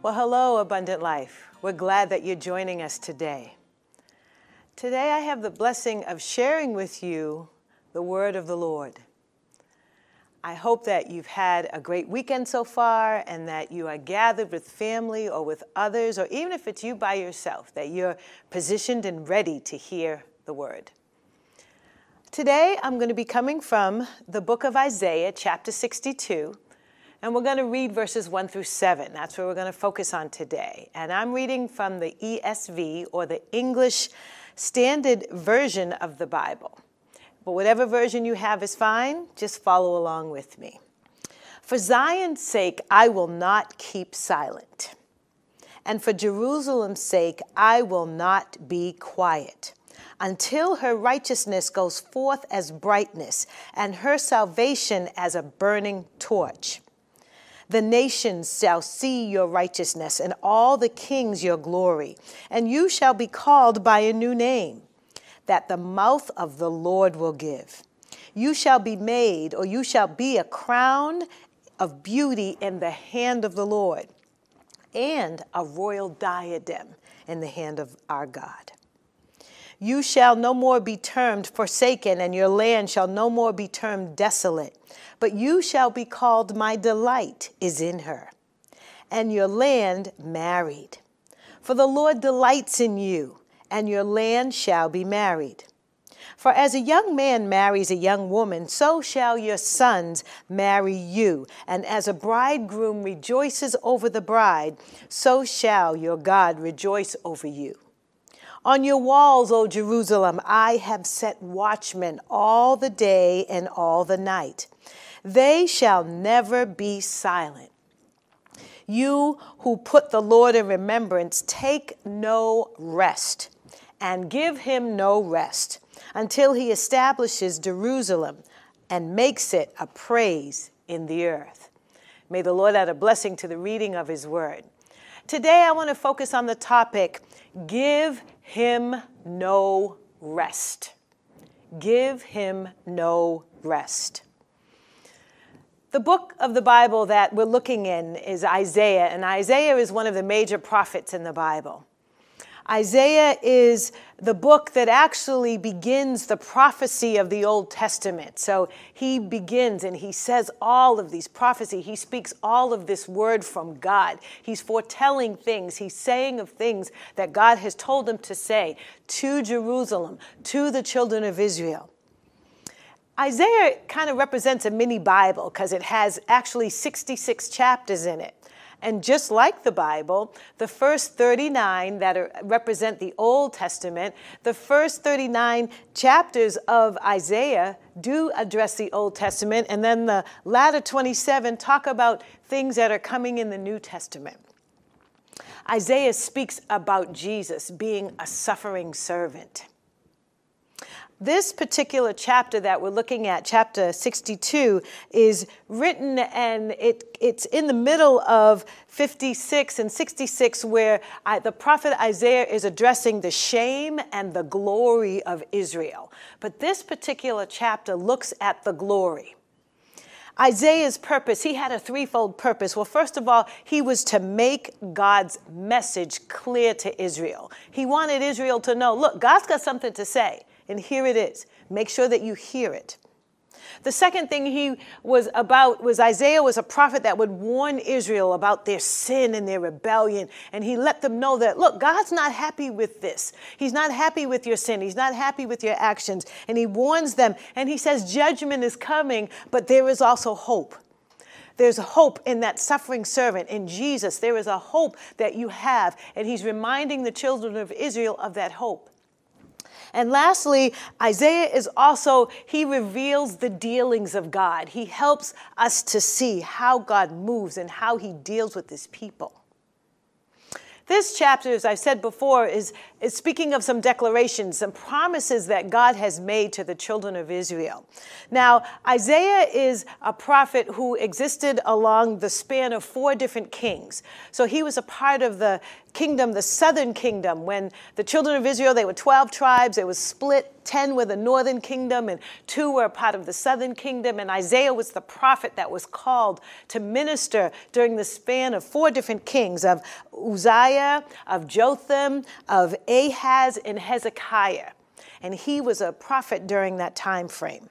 Well, hello, Abundant Life. We're glad that you're joining us today. Today, I have the blessing of sharing with you the word of the Lord. I hope that you've had a great weekend so far and that you are gathered with family or with others, or even if it's you by yourself, that you're positioned and ready to hear the word. Today, I'm going to be coming from the book of Isaiah, chapter 62 and we're going to read verses 1 through 7. That's where we're going to focus on today. And I'm reading from the ESV or the English Standard Version of the Bible. But whatever version you have is fine. Just follow along with me. For Zion's sake, I will not keep silent. And for Jerusalem's sake, I will not be quiet until her righteousness goes forth as brightness and her salvation as a burning torch. The nations shall see your righteousness, and all the kings your glory. And you shall be called by a new name that the mouth of the Lord will give. You shall be made, or you shall be a crown of beauty in the hand of the Lord, and a royal diadem in the hand of our God. You shall no more be termed forsaken, and your land shall no more be termed desolate. But you shall be called, My delight is in her, and your land married. For the Lord delights in you, and your land shall be married. For as a young man marries a young woman, so shall your sons marry you. And as a bridegroom rejoices over the bride, so shall your God rejoice over you. On your walls, O Jerusalem, I have set watchmen all the day and all the night. They shall never be silent. You who put the Lord in remembrance, take no rest and give him no rest until he establishes Jerusalem and makes it a praise in the earth. May the Lord add a blessing to the reading of his word. Today, I want to focus on the topic give him no rest. Give him no rest. The book of the Bible that we're looking in is Isaiah, and Isaiah is one of the major prophets in the Bible. Isaiah is the book that actually begins the prophecy of the Old Testament. So he begins and he says all of these prophecy. He speaks all of this word from God. He's foretelling things. He's saying of things that God has told him to say to Jerusalem, to the children of Israel. Isaiah kind of represents a mini Bible because it has actually 66 chapters in it. And just like the Bible, the first 39 that are, represent the Old Testament, the first 39 chapters of Isaiah do address the Old Testament, and then the latter 27 talk about things that are coming in the New Testament. Isaiah speaks about Jesus being a suffering servant. This particular chapter that we're looking at, chapter 62, is written and it, it's in the middle of 56 and 66, where I, the prophet Isaiah is addressing the shame and the glory of Israel. But this particular chapter looks at the glory. Isaiah's purpose, he had a threefold purpose. Well, first of all, he was to make God's message clear to Israel. He wanted Israel to know look, God's got something to say. And here it is. Make sure that you hear it. The second thing he was about was Isaiah was a prophet that would warn Israel about their sin and their rebellion. And he let them know that, look, God's not happy with this. He's not happy with your sin. He's not happy with your actions. And he warns them. And he says, judgment is coming, but there is also hope. There's hope in that suffering servant, in Jesus. There is a hope that you have. And he's reminding the children of Israel of that hope. And lastly, Isaiah is also, he reveals the dealings of God. He helps us to see how God moves and how he deals with his people. This chapter, as I've said before, is, is speaking of some declarations, some promises that God has made to the children of Israel. Now, Isaiah is a prophet who existed along the span of four different kings. So he was a part of the kingdom, the southern kingdom, when the children of Israel, they were 12 tribes, it was split 10 were the northern kingdom, and two were a part of the southern kingdom. And Isaiah was the prophet that was called to minister during the span of four different kings of Uzziah, of Jotham, of Ahaz, and Hezekiah. And he was a prophet during that time frame.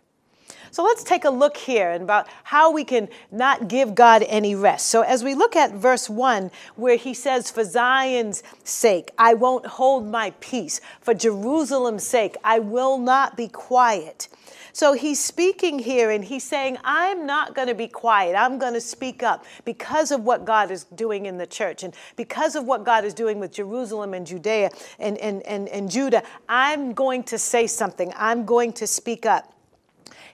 So let's take a look here about how we can not give God any rest. So as we look at verse 1, where he says, For Zion's sake, I won't hold my peace. For Jerusalem's sake, I will not be quiet. So he's speaking here and he's saying, I'm not going to be quiet. I'm going to speak up because of what God is doing in the church and because of what God is doing with Jerusalem and Judea and, and, and, and Judah. I'm going to say something. I'm going to speak up.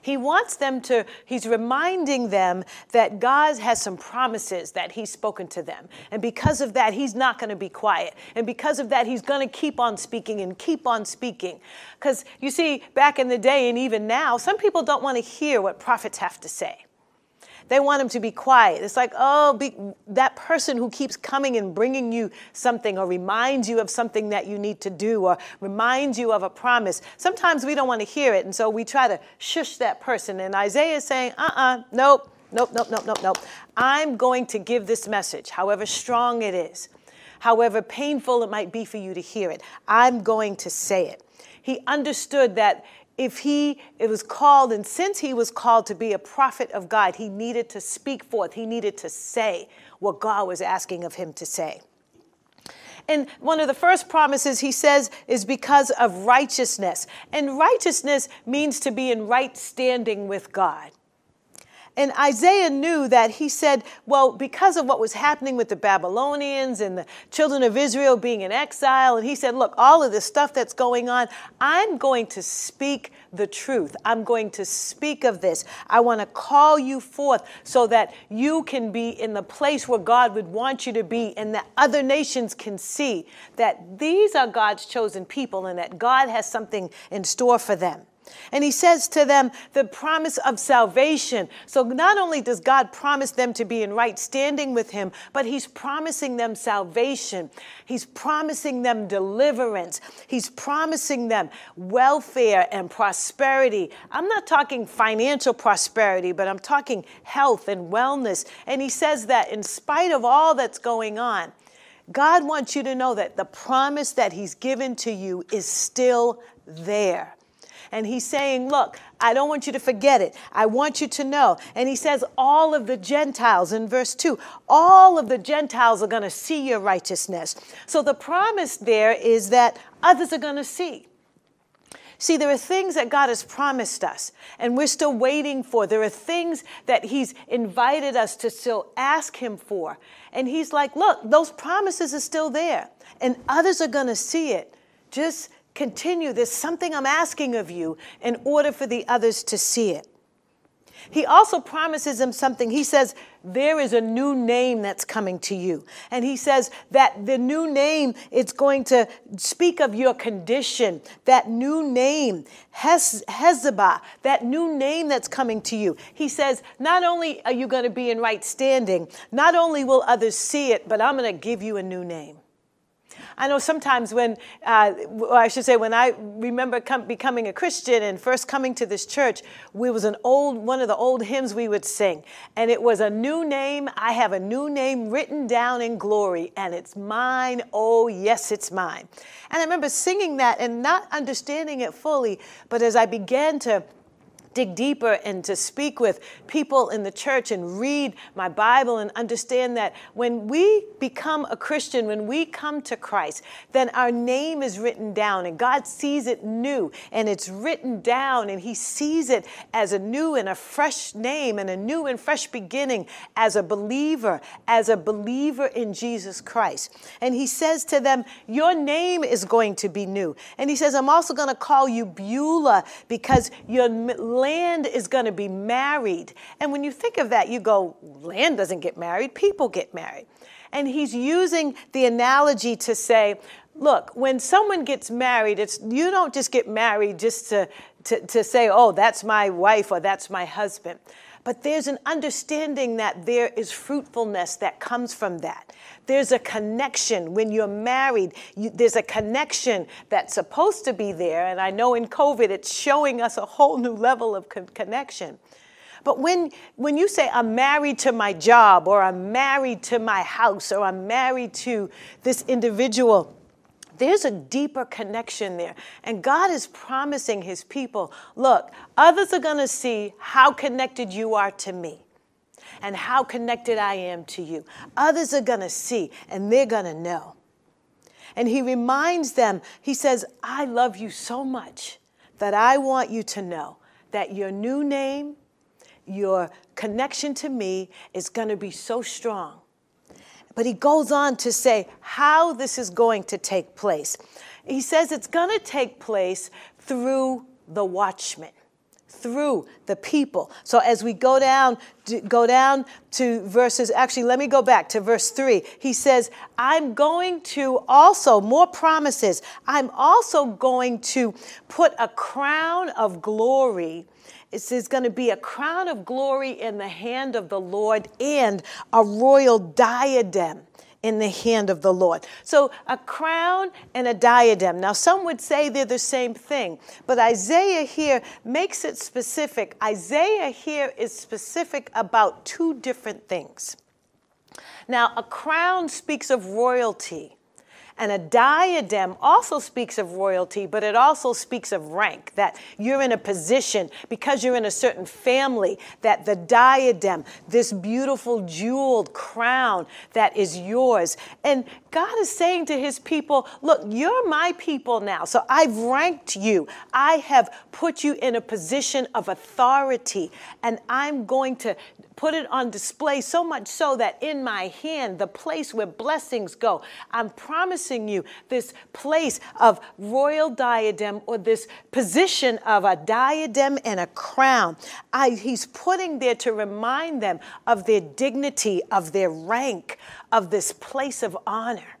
He wants them to, he's reminding them that God has some promises that he's spoken to them. And because of that, he's not going to be quiet. And because of that, he's going to keep on speaking and keep on speaking. Because you see, back in the day and even now, some people don't want to hear what prophets have to say. They want him to be quiet. It's like, oh, be, that person who keeps coming and bringing you something or reminds you of something that you need to do or reminds you of a promise. Sometimes we don't want to hear it, and so we try to shush that person. And Isaiah is saying, uh uh-uh, uh, nope, nope, nope, nope, nope, nope. I'm going to give this message, however strong it is, however painful it might be for you to hear it. I'm going to say it. He understood that if he it was called and since he was called to be a prophet of god he needed to speak forth. He needed to say what god was asking of him to say. And one of the first promises he says is because of righteousness. And righteousness means to be in right standing with god and Isaiah knew that he said, well, because of what was happening with the Babylonians and the children of Israel being in exile, and he said, look, all of this stuff that's going on, I'm going to speak the truth. I'm going to speak of this. I want to call you forth so that you can be in the place where God would want you to be and that other nations can see that these are God's chosen people and that God has something in store for them. And he says to them the promise of salvation. So not only does God promise them to be in right standing with him, but he's promising them salvation. He's promising them deliverance. He's promising them welfare and prosperity. I'm not talking financial prosperity, but I'm talking health and wellness. And he says that in spite of all that's going on, God wants you to know that the promise that he's given to you is still there. And he's saying, Look, I don't want you to forget it. I want you to know. And he says, All of the Gentiles in verse 2, all of the Gentiles are going to see your righteousness. So the promise there is that others are going to see. See, there are things that God has promised us, and we're still waiting for. There are things that He's invited us to still ask Him for. And He's like, look, those promises are still there, and others are going to see it. Just continue. There's something I'm asking of you in order for the others to see it. He also promises them something. He says, There is a new name that's coming to you. And he says that the new name is going to speak of your condition. That new name, Hez- Hezebah, that new name that's coming to you. He says, Not only are you going to be in right standing, not only will others see it, but I'm going to give you a new name. I know sometimes when, uh, I should say, when I remember com- becoming a Christian and first coming to this church, we was an old one of the old hymns we would sing, and it was a new name. I have a new name written down in glory, and it's mine. Oh yes, it's mine. And I remember singing that and not understanding it fully, but as I began to dig deeper and to speak with people in the church and read my Bible and understand that when we become a Christian, when we come to Christ, then our name is written down and God sees it new and it's written down and He sees it as a new and a fresh name and a new and fresh beginning as a believer, as a believer in Jesus Christ. And He says to them, Your name is going to be new. And He says, I'm also going to call you Beulah because your land is going to be married. And when you think of that, you go, land doesn't get married, people get married. And he's using the analogy to say, look, when someone gets married, it's you don't just get married just to, to, to say, oh, that's my wife or that's my husband. But there's an understanding that there is fruitfulness that comes from that. There's a connection when you're married. You, there's a connection that's supposed to be there. And I know in COVID, it's showing us a whole new level of con- connection. But when, when you say, I'm married to my job, or I'm married to my house, or I'm married to this individual, there's a deeper connection there. And God is promising his people look, others are going to see how connected you are to me and how connected I am to you. Others are going to see and they're going to know. And he reminds them, he says, I love you so much that I want you to know that your new name, your connection to me is going to be so strong but he goes on to say how this is going to take place. He says it's going to take place through the watchmen through the people. So as we go down go down to verses actually let me go back to verse 3. He says, "I'm going to also more promises. I'm also going to put a crown of glory it there's going to be a crown of glory in the hand of the Lord and a royal diadem in the hand of the Lord. So a crown and a diadem. Now, some would say they're the same thing, but Isaiah here makes it specific. Isaiah here is specific about two different things. Now, a crown speaks of royalty. And a diadem also speaks of royalty, but it also speaks of rank, that you're in a position because you're in a certain family, that the diadem, this beautiful jeweled crown that is yours. And God is saying to his people, Look, you're my people now. So I've ranked you. I have put you in a position of authority, and I'm going to put it on display so much so that in my hand, the place where blessings go, I'm promising you this place of royal diadem or this position of a diadem and a crown. I, he's putting there to remind them of their dignity, of their rank, of this place of honor.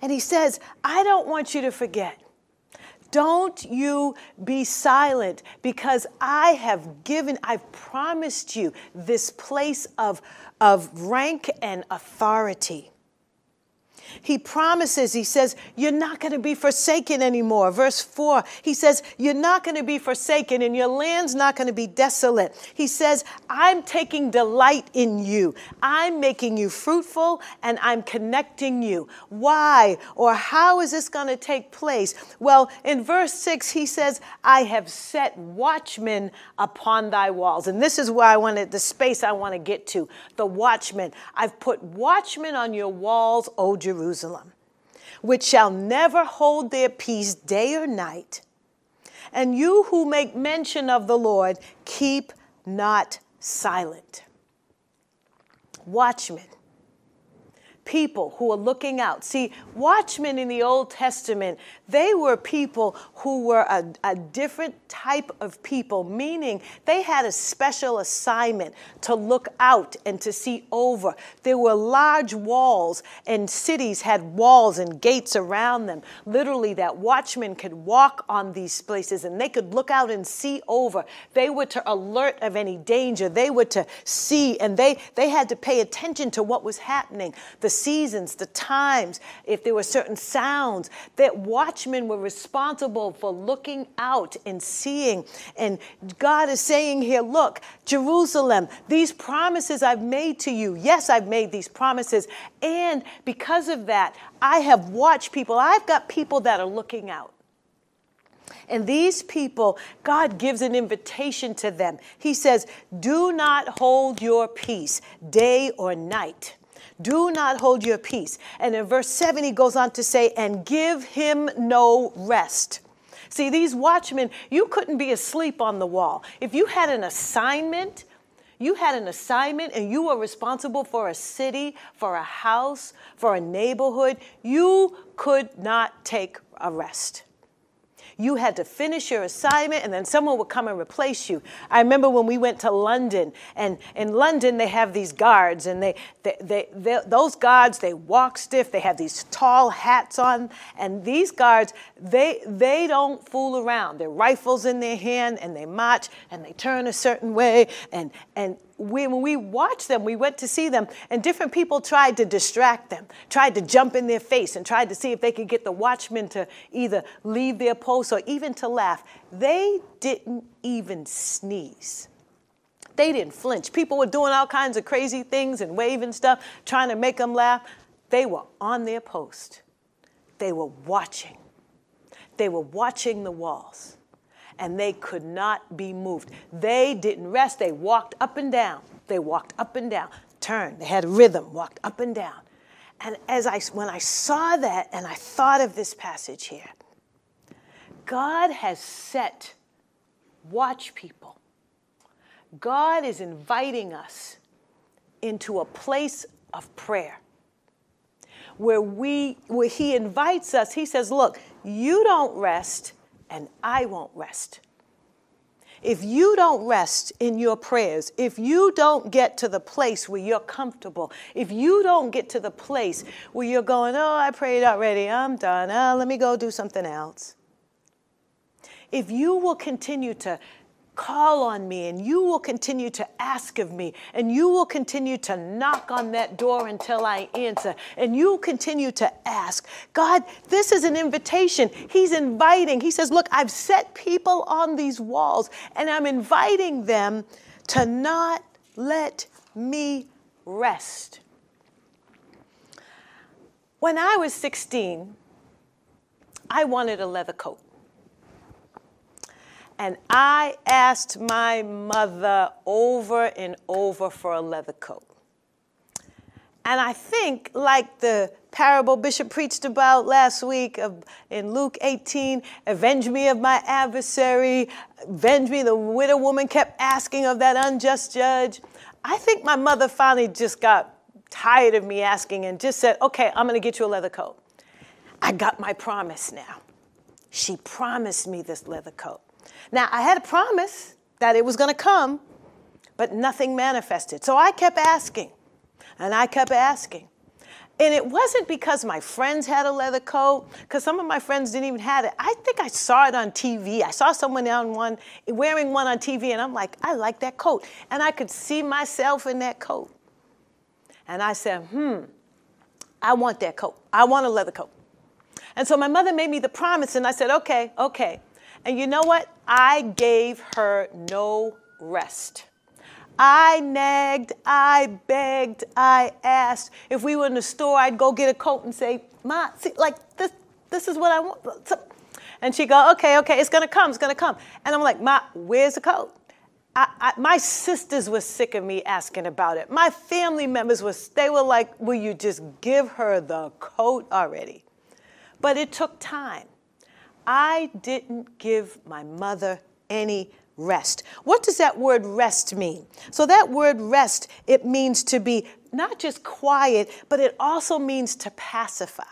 And he says, I don't want you to forget. Don't you be silent because I have given, I've promised you this place of, of rank and authority. He promises, he says, You're not going to be forsaken anymore. Verse 4, he says, You're not going to be forsaken and your land's not going to be desolate. He says, I'm taking delight in you. I'm making you fruitful and I'm connecting you. Why or how is this going to take place? Well, in verse 6, he says, I have set watchmen upon thy walls. And this is where I wanted the space I want to get to the watchmen. I've put watchmen on your walls, O Jerusalem. Jerusalem, which shall never hold their peace day or night. And you who make mention of the Lord, keep not silent. Watchmen people who are looking out. See, watchmen in the Old Testament, they were people who were a, a, different type of people, meaning they had a special assignment to look out and to see over. There were large walls, and cities had walls and gates around them. Literally, that watchmen could walk on these places and they could look out and see over. They were to alert of any danger, they were to see, and they, they had to pay attention to what was happening. The seasons, the times, if there were certain sounds, that watchmen were responsible for looking out and seeing. And God is saying here, look, Jerusalem, these promises I've made to you. Yes, I've made these promises. And because of that, I have watched people. I've got people that are looking out. And these people, God gives an invitation to them. He says, Do not hold your peace day or night. Do not hold your peace. And in verse 7, he goes on to say, and give him no rest. See, these watchmen, you couldn't be asleep on the wall. If you had an assignment, you had an assignment and you were responsible for a city, for a house, for a neighborhood, you could not take a rest. You had to finish your assignment and then someone would come and replace you. I remember when we went to London, and in London they have these guards, and they, they, they, they those guards, they walk stiff, they have these tall hats on, and these guards, they, they don't fool around. Their rifles in their hand, and they march, and they turn a certain way, and, and we, when we watched them, we went to see them, and different people tried to distract them, tried to jump in their face, and tried to see if they could get the watchmen to either leave their post or even to laugh. They didn't even sneeze. They didn't flinch. People were doing all kinds of crazy things and waving stuff, trying to make them laugh. They were on their post. They were watching. They were watching the walls and they could not be moved. They didn't rest. They walked up and down. They walked up and down, turned. They had rhythm, walked up and down. And as I, when I saw that and I thought of this passage here, God has set watch people. God is inviting us into a place of prayer where we where he invites us he says look you don't rest and I won't rest. If you don't rest in your prayers, if you don't get to the place where you're comfortable, if you don't get to the place where you're going, oh, I prayed already, I'm done, oh, let me go do something else. If you will continue to call on me and you will continue to ask of me and you will continue to knock on that door until I answer and you'll continue to ask. God, this is an invitation. He's inviting. He says, Look, I've set people on these walls and I'm inviting them to not let me rest. When I was 16, I wanted a leather coat. And I asked my mother over and over for a leather coat. And I think, like the parable Bishop preached about last week of, in Luke 18, avenge me of my adversary, avenge me, the widow woman kept asking of that unjust judge. I think my mother finally just got tired of me asking and just said, okay, I'm to get you a leather coat. I got my promise now. She promised me this leather coat. Now, I had a promise that it was going to come, but nothing manifested. So I kept asking, and I kept asking. And it wasn't because my friends had a leather coat, because some of my friends didn't even have it. I think I saw it on TV. I saw someone on one wearing one on TV, and I'm like, I like that coat. And I could see myself in that coat. And I said, hmm, I want that coat. I want a leather coat. And so my mother made me the promise, and I said, okay, okay. And you know what? I gave her no rest. I nagged, I begged, I asked. If we were in the store, I'd go get a coat and say, Ma, see, like this, this is what I want. And she'd go, okay, okay, it's gonna come, it's gonna come. And I'm like, Ma, where's the coat? I, I, my sisters were sick of me asking about it. My family members were, they were like, will you just give her the coat already? But it took time. I didn't give my mother any rest. What does that word rest mean? So that word rest, it means to be not just quiet, but it also means to pacify.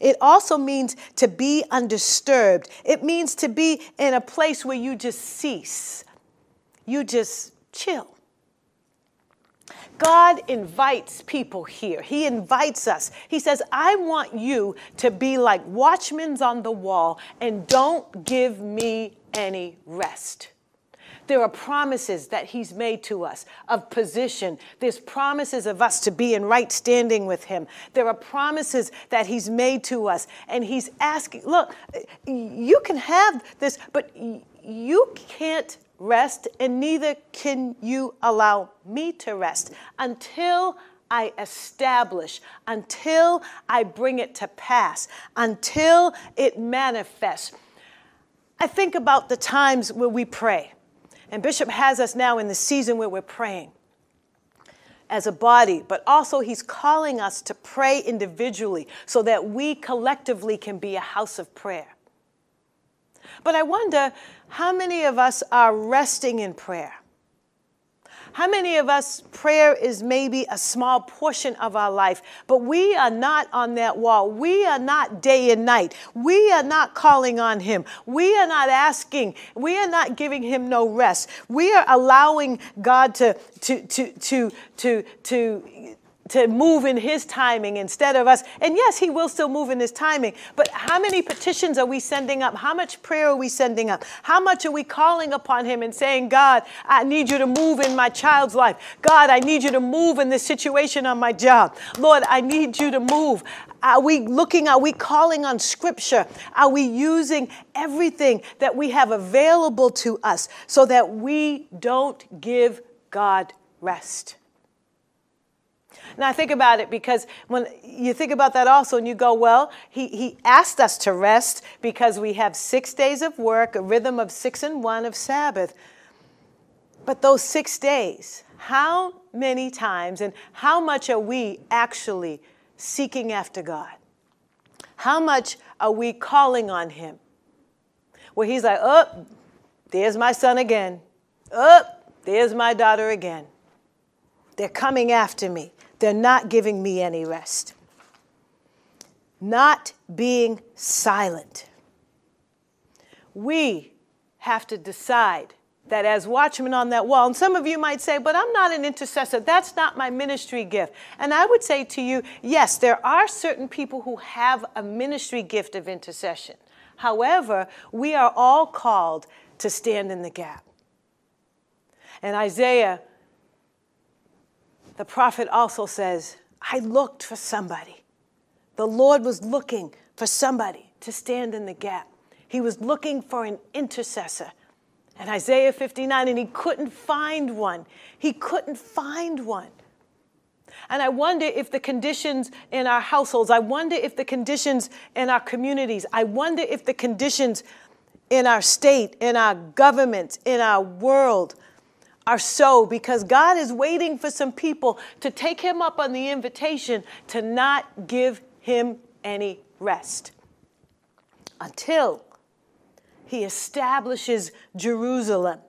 It also means to be undisturbed. It means to be in a place where you just cease. You just chill. God invites people here. He invites us. He says, I want you to be like watchmen on the wall and don't give me any rest. There are promises that He's made to us of position. There's promises of us to be in right standing with Him. There are promises that He's made to us. And He's asking, look, you can have this, but you can't rest, and neither can you allow me to rest until I establish, until I bring it to pass, until it manifests. I think about the times where we pray, and Bishop has us now in the season where we're praying as a body, but also he's calling us to pray individually so that we collectively can be a house of prayer. But I wonder how many of us are resting in prayer? How many of us, prayer is maybe a small portion of our life, but we are not on that wall. We are not day and night. We are not calling on Him. We are not asking. We are not giving Him no rest. We are allowing God to, to, to, to, to, to to move in his timing instead of us. And yes, he will still move in his timing. But how many petitions are we sending up? How much prayer are we sending up? How much are we calling upon him and saying, God, I need you to move in my child's life. God, I need you to move in this situation on my job. Lord, I need you to move. Are we looking, are we calling on scripture? Are we using everything that we have available to us so that we don't give God rest? Now think about it because when you think about that also and you go, well, he, he asked us to rest because we have six days of work, a rhythm of six and one of Sabbath. But those six days, how many times and how much are we actually seeking after God? How much are we calling on Him? Where He's like, oh, there's my son again. Oh, there's my daughter again. They're coming after me. They're not giving me any rest. Not being silent. We have to decide that as watchmen on that wall, and some of you might say, but I'm not an intercessor. That's not my ministry gift. And I would say to you, yes, there are certain people who have a ministry gift of intercession. However, we are all called to stand in the gap. And Isaiah the prophet also says, I looked for somebody. The Lord was looking for somebody to stand in the gap. He was looking for an intercessor. And Isaiah 59, and he couldn't find one. He couldn't find one. And I wonder if the conditions in our households, I wonder if the conditions in our communities, I wonder if the conditions in our state, in our government, in our world are so because God is waiting for some people to take him up on the invitation to not give him any rest until he establishes Jerusalem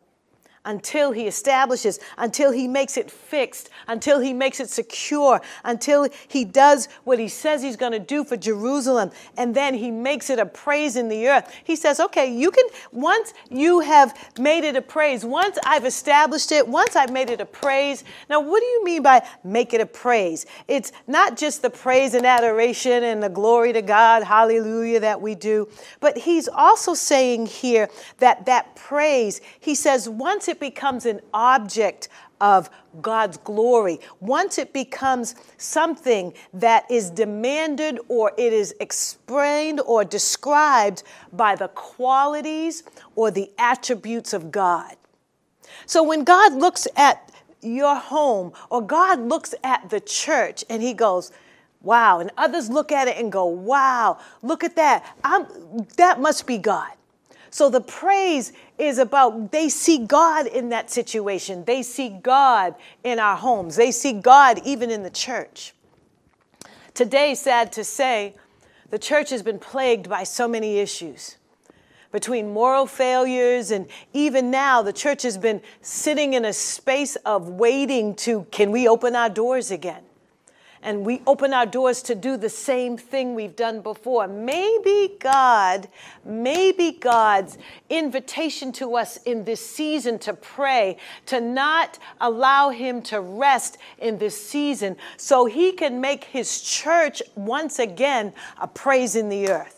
until he establishes, until he makes it fixed, until he makes it secure, until he does what he says he's going to do for Jerusalem, and then he makes it a praise in the earth. He says, okay, you can, once you have made it a praise, once I've established it, once I've made it a praise. Now, what do you mean by make it a praise? It's not just the praise and adoration and the glory to God, hallelujah, that we do, but he's also saying here that that praise, he says, once it it becomes an object of God's glory, once it becomes something that is demanded or it is explained or described by the qualities or the attributes of God. So when God looks at your home or God looks at the church and he goes, wow, and others look at it and go, wow, look at that. I'm, that must be God. So the praise is about they see God in that situation. They see God in our homes. They see God even in the church. Today, sad to say, the church has been plagued by so many issues. Between moral failures and even now, the church has been sitting in a space of waiting to can we open our doors again? And we open our doors to do the same thing we've done before. Maybe God, maybe God's invitation to us in this season to pray, to not allow Him to rest in this season so He can make His church once again a praise in the earth.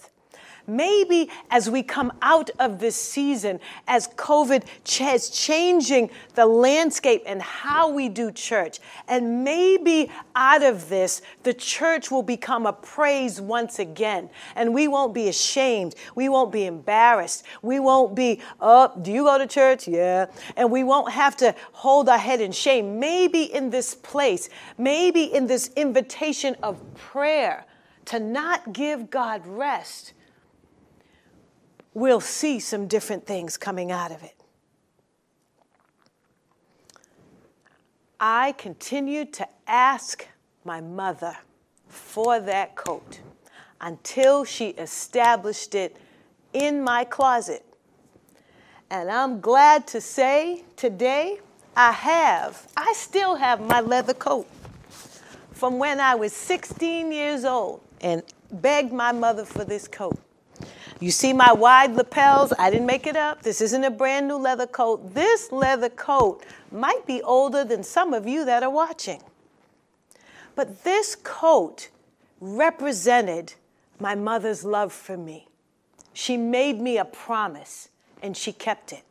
Maybe as we come out of this season, as COVID is changing the landscape and how we do church, and maybe out of this, the church will become a praise once again. And we won't be ashamed. We won't be embarrassed. We won't be, oh, do you go to church? Yeah. And we won't have to hold our head in shame. Maybe in this place, maybe in this invitation of prayer to not give God rest we'll see some different things coming out of it. I continued to ask my mother for that coat until she established it in my closet. And I'm glad to say today I have, I still have my leather coat from when I was 16 years old and begged my mother for this coat. You see my wide lapels? I didn't make it up. This isn't a brand new leather coat. This leather coat might be older than some of you that are watching. But this coat represented my mother's love for me. She made me a promise and she kept it.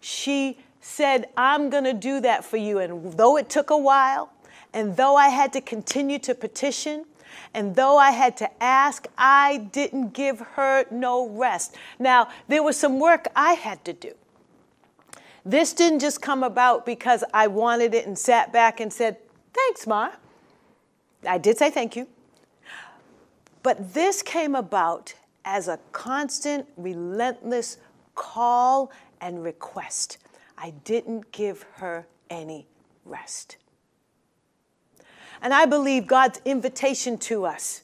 She said, I'm going to do that for you. And though it took a while, and though I had to continue to petition, and though I had to ask, I didn't give her no rest. Now, there was some work I had to do. This didn't just come about because I wanted it and sat back and said, Thanks, Ma. I did say thank you. But this came about as a constant, relentless call and request. I didn't give her any rest. And I believe God's invitation to us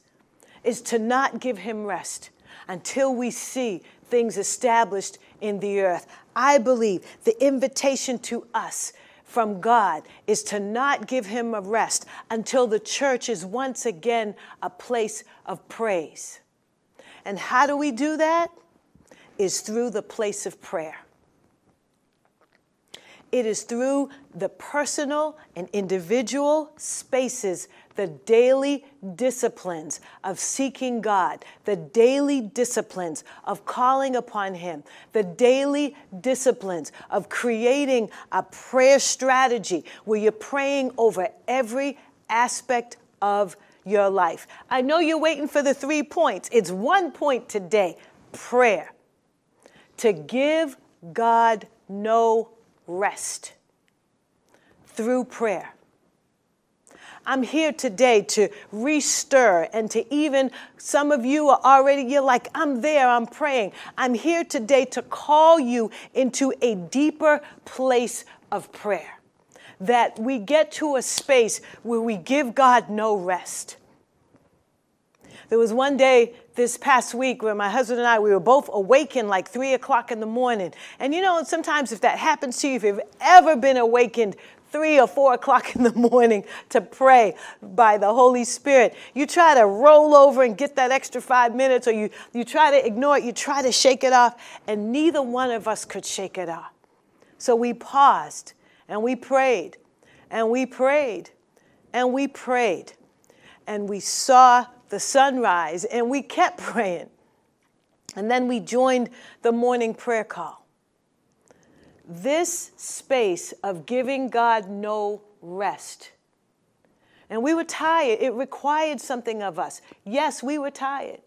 is to not give him rest until we see things established in the earth. I believe the invitation to us from God is to not give him a rest until the church is once again a place of praise. And how do we do that? Is through the place of prayer. It is through the personal and individual spaces, the daily disciplines of seeking God, the daily disciplines of calling upon Him, the daily disciplines of creating a prayer strategy where you're praying over every aspect of your life. I know you're waiting for the three points. It's one point today prayer. To give God no rest through prayer. I'm here today to restir and to even, some of you are already, you're like, I'm there, I'm praying. I'm here today to call you into a deeper place of prayer. That we get to a space where we give God no rest. There was one day this past week where my husband and I, we were both awakened like three o'clock in the morning. And you know, sometimes if that happens to you, if you've ever been awakened three or four o'clock in the morning to pray by the Holy Spirit. You try to roll over and get that extra five minutes, or you, you try to ignore it, you try to shake it off, and neither one of us could shake it off. So we paused and we prayed and we prayed and we prayed and we saw the sunrise, and we kept praying. And then we joined the morning prayer call. This space of giving God no rest. And we were tired. It required something of us. Yes, we were tired.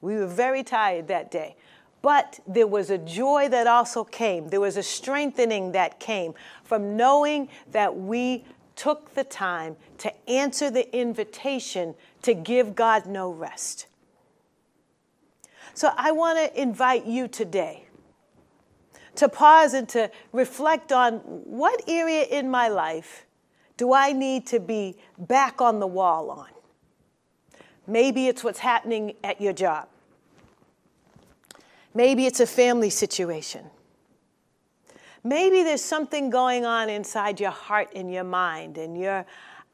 We were very tired that day. But there was a joy that also came. There was a strengthening that came from knowing that we took the time to answer the invitation to give God no rest. So I want to invite you today to pause and to reflect on what area in my life do I need to be back on the wall on? Maybe it's what's happening at your job. Maybe it's a family situation. Maybe there's something going on inside your heart and your mind, and you're,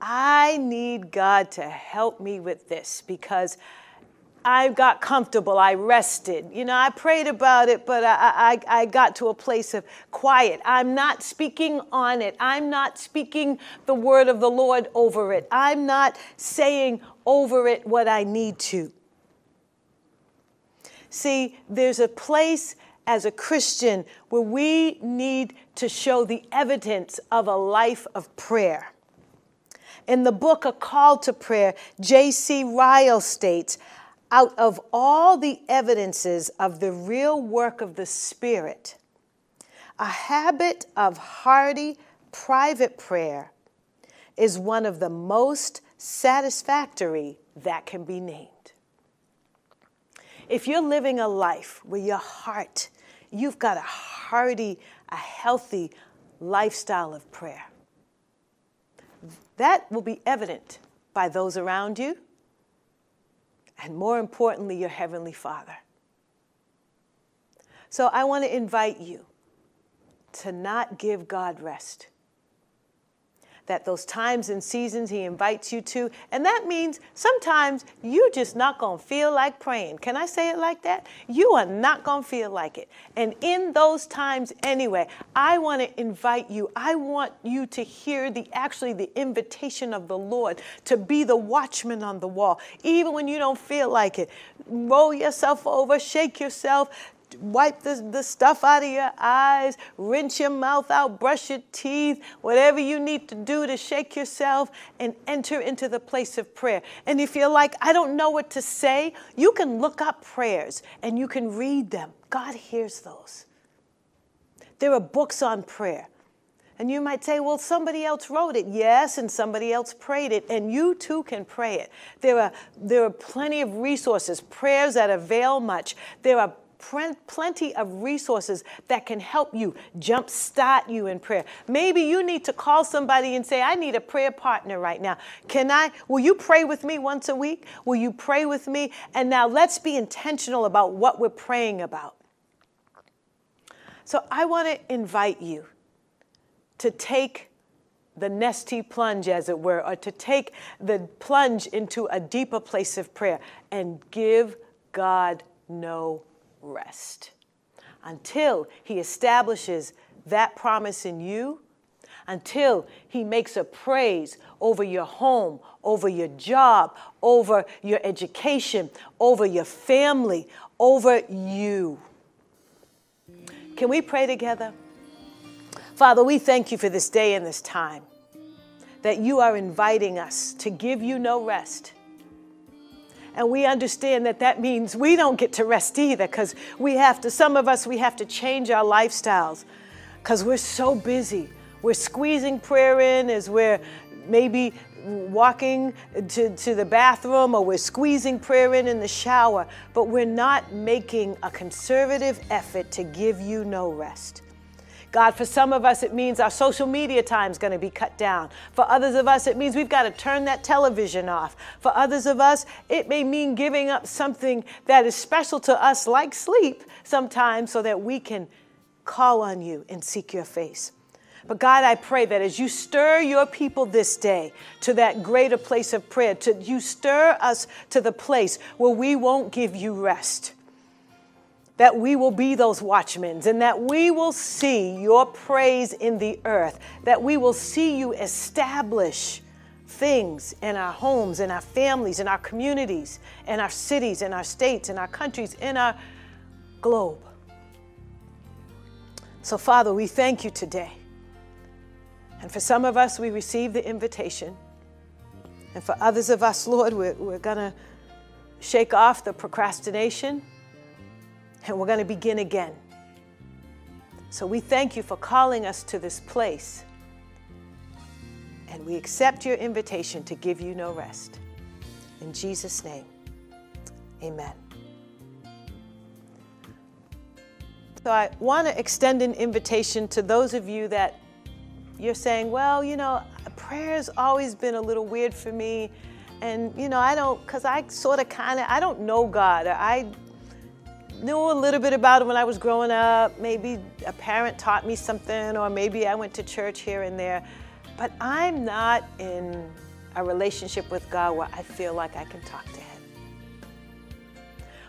I need God to help me with this because I got comfortable. I rested. You know, I prayed about it, but I, I, I got to a place of quiet. I'm not speaking on it. I'm not speaking the word of the Lord over it. I'm not saying over it what I need to. See, there's a place as a Christian where we need to show the evidence of a life of prayer. In the book A Call to Prayer, J.C. Ryle states, out of all the evidences of the real work of the Spirit, a habit of hearty private prayer is one of the most satisfactory that can be named. If you're living a life where your heart you've got a hearty, a healthy lifestyle of prayer. That will be evident by those around you, and more importantly, your Heavenly Father. So I want to invite you to not give God rest that those times and seasons he invites you to. And that means sometimes you're just not going to feel like praying. Can I say it like that? You are not going to feel like it. And in those times anyway, I want to invite you. I want you to hear the actually the invitation of the Lord to be the watchman on the wall. Even when you don't feel like it, roll yourself over, shake yourself, wipe the, the stuff out of your eyes, rinse your mouth out, brush your teeth, whatever you need to do to shake yourself and enter into the place of prayer. And if you're like, I don't know what to say, you can look up prayers and you can read them. God hears those. There are books on prayer. And you might say, well, somebody else wrote it. Yes, and somebody else prayed it, and you too can pray it. There are, there are plenty of resources, prayers that avail much. There are plenty of resources that can help you jumpstart you in prayer. Maybe you need to call somebody and say, I need a prayer partner right now. Can I, will you pray with me once a week? Will you pray with me? And now let's be intentional about what we're praying about. So I want to invite you to take the nesty plunge, as it were, or to take the plunge into a deeper place of prayer and give God no rest until He establishes that promise in you, until He makes a praise over your home, over your job, over your education, over your family, over you. Can we pray together? Father, we thank you for this day and this time that you are inviting us to give you no rest and we understand that that means we don't get to rest either because we have to, some of us, we have to change our lifestyles because we're so busy. We're squeezing prayer in as we're maybe walking to, to the bathroom or we're squeezing prayer in in the shower, but we're not making a conservative effort to give you no rest. God, for some of us, it means our social media time is going to be cut down. For others of us, it means we've got to turn that television off. For others of us, it may mean giving up something that is special to us, like sleep, sometimes, so that we can call on you and seek your face. But God, I pray that as you stir your people this day to that greater place of prayer, to you stir us to the place where we won't give you rest that we will be those watchmen and that we will see your praise in the earth, that we will see you establish things in our homes, in our families, in our communities, in our cities, in our states, in our countries, in our globe. So, Father, we thank you today. And for some of us, we receive the invitation. And for others of us, Lord, we're, we're going to shake off the procrastination and we're going to begin again. So we thank you for calling us to this place. And we accept your invitation to give you no rest. In Jesus' name, amen. So I want to extend an invitation to those of you that you're saying, well, you know, prayer's always been a little weird for me. And, you know, I don't, because I sort of kind of, I don't know God. I knew a little bit about it when I was growing up. Maybe a parent taught me something, or maybe I went to church here and there. But I'm not in a relationship with God where I feel like I can talk to Him.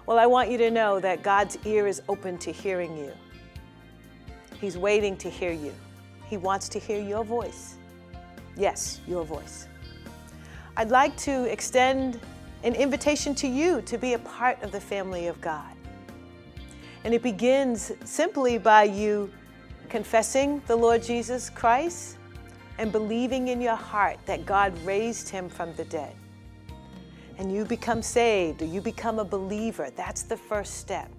Well, I want you to know that God's ear is open to hearing you. He's waiting to hear you. He wants to hear your voice. Yes, your voice. I'd like to extend an invitation to you to be a part of the family of God. And it begins simply by you confessing the Lord Jesus Christ and believing in your heart that God raised him from the dead. And you become saved or you become a believer. That's the first step.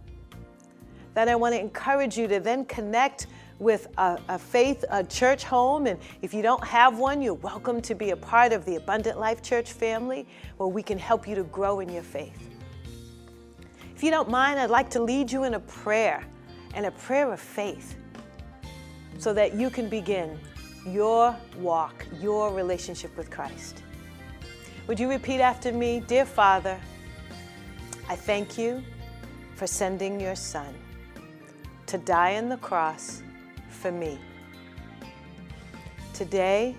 Then I want to encourage you to then connect with a, a, faith, a church home. And if you don't have one, you're welcome to be a part of the Abundant Life Church family where we can help you to grow in your faith. If you don't mind, I'd like to lead you in a prayer and a prayer of faith so that you can begin your walk, your relationship with Christ. Would you repeat after me? Dear Father, I thank you for sending your Son to die on the cross for me. Today,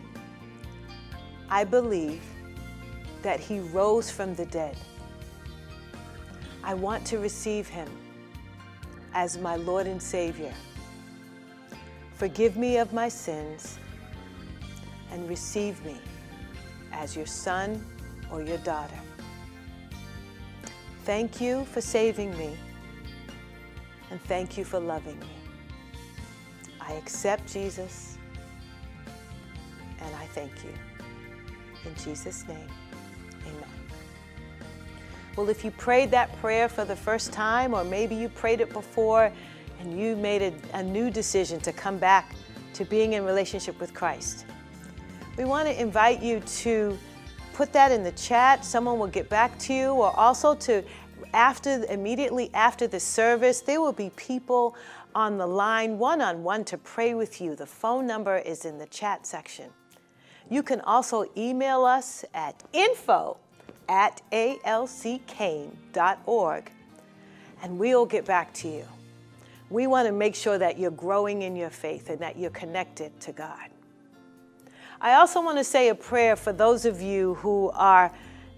I believe that he rose from the dead. I want to receive him as my Lord and Savior. Forgive me of my sins and receive me as your son or your daughter. Thank you for saving me and thank you for loving me. I accept Jesus and I thank you. In Jesus' name. Well, if you prayed that prayer for the first time, or maybe you prayed it before and you made a, a new decision to come back to being in relationship with Christ, we want to invite you to put that in the chat. Someone will get back to you, or also to after immediately after the service, there will be people on the line one on one to pray with you. The phone number is in the chat section. You can also email us at info at alckane.org and we'll get back to you. We want to make sure that you're growing in your faith and that you're connected to God. I also want to say a prayer for those of you who are,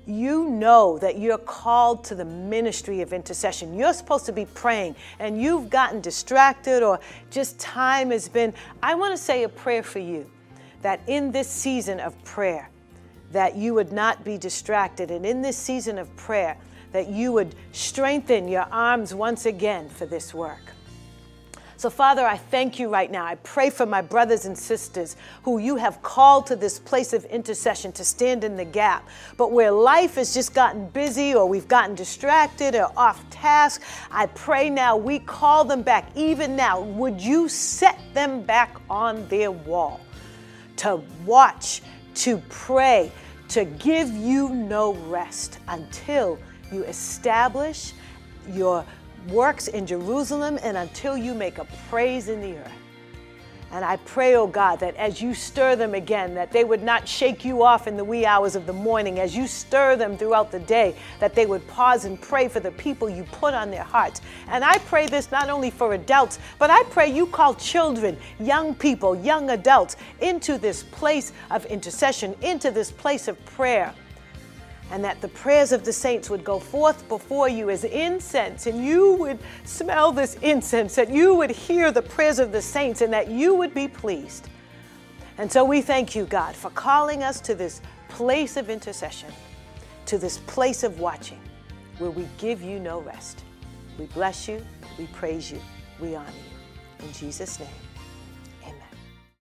you know that you're called to the ministry of intercession. You're supposed to be praying and you've gotten distracted or just time has been. I want to say a prayer for you that in this season of prayer, that you would not be distracted. And in this season of prayer, that you would strengthen your arms once again for this work. So, Father, I thank you right now. I pray for my brothers and sisters who you have called to this place of intercession to stand in the gap, but where life has just gotten busy or we've gotten distracted or off task, I pray now we call them back. Even now, would you set them back on their wall? to watch, to pray, to give you no rest until you establish your works in Jerusalem and until you make a praise in the earth. And I pray, oh God, that as you stir them again, that they would not shake you off in the wee hours of the morning. As you stir them throughout the day, that they would pause and pray for the people you put on their hearts. And I pray this not only for adults, but I pray you call children, young people, young adults into this place of intercession, into this place of prayer and that the prayers of the saints would go forth before you as incense, and you would smell this incense, that you would hear the prayers of the saints, and that you would be pleased. And so we thank you, God, for calling us to this place of intercession, to this place of watching, where we give you no rest. We bless you, we praise you, we honor you. In Jesus' name,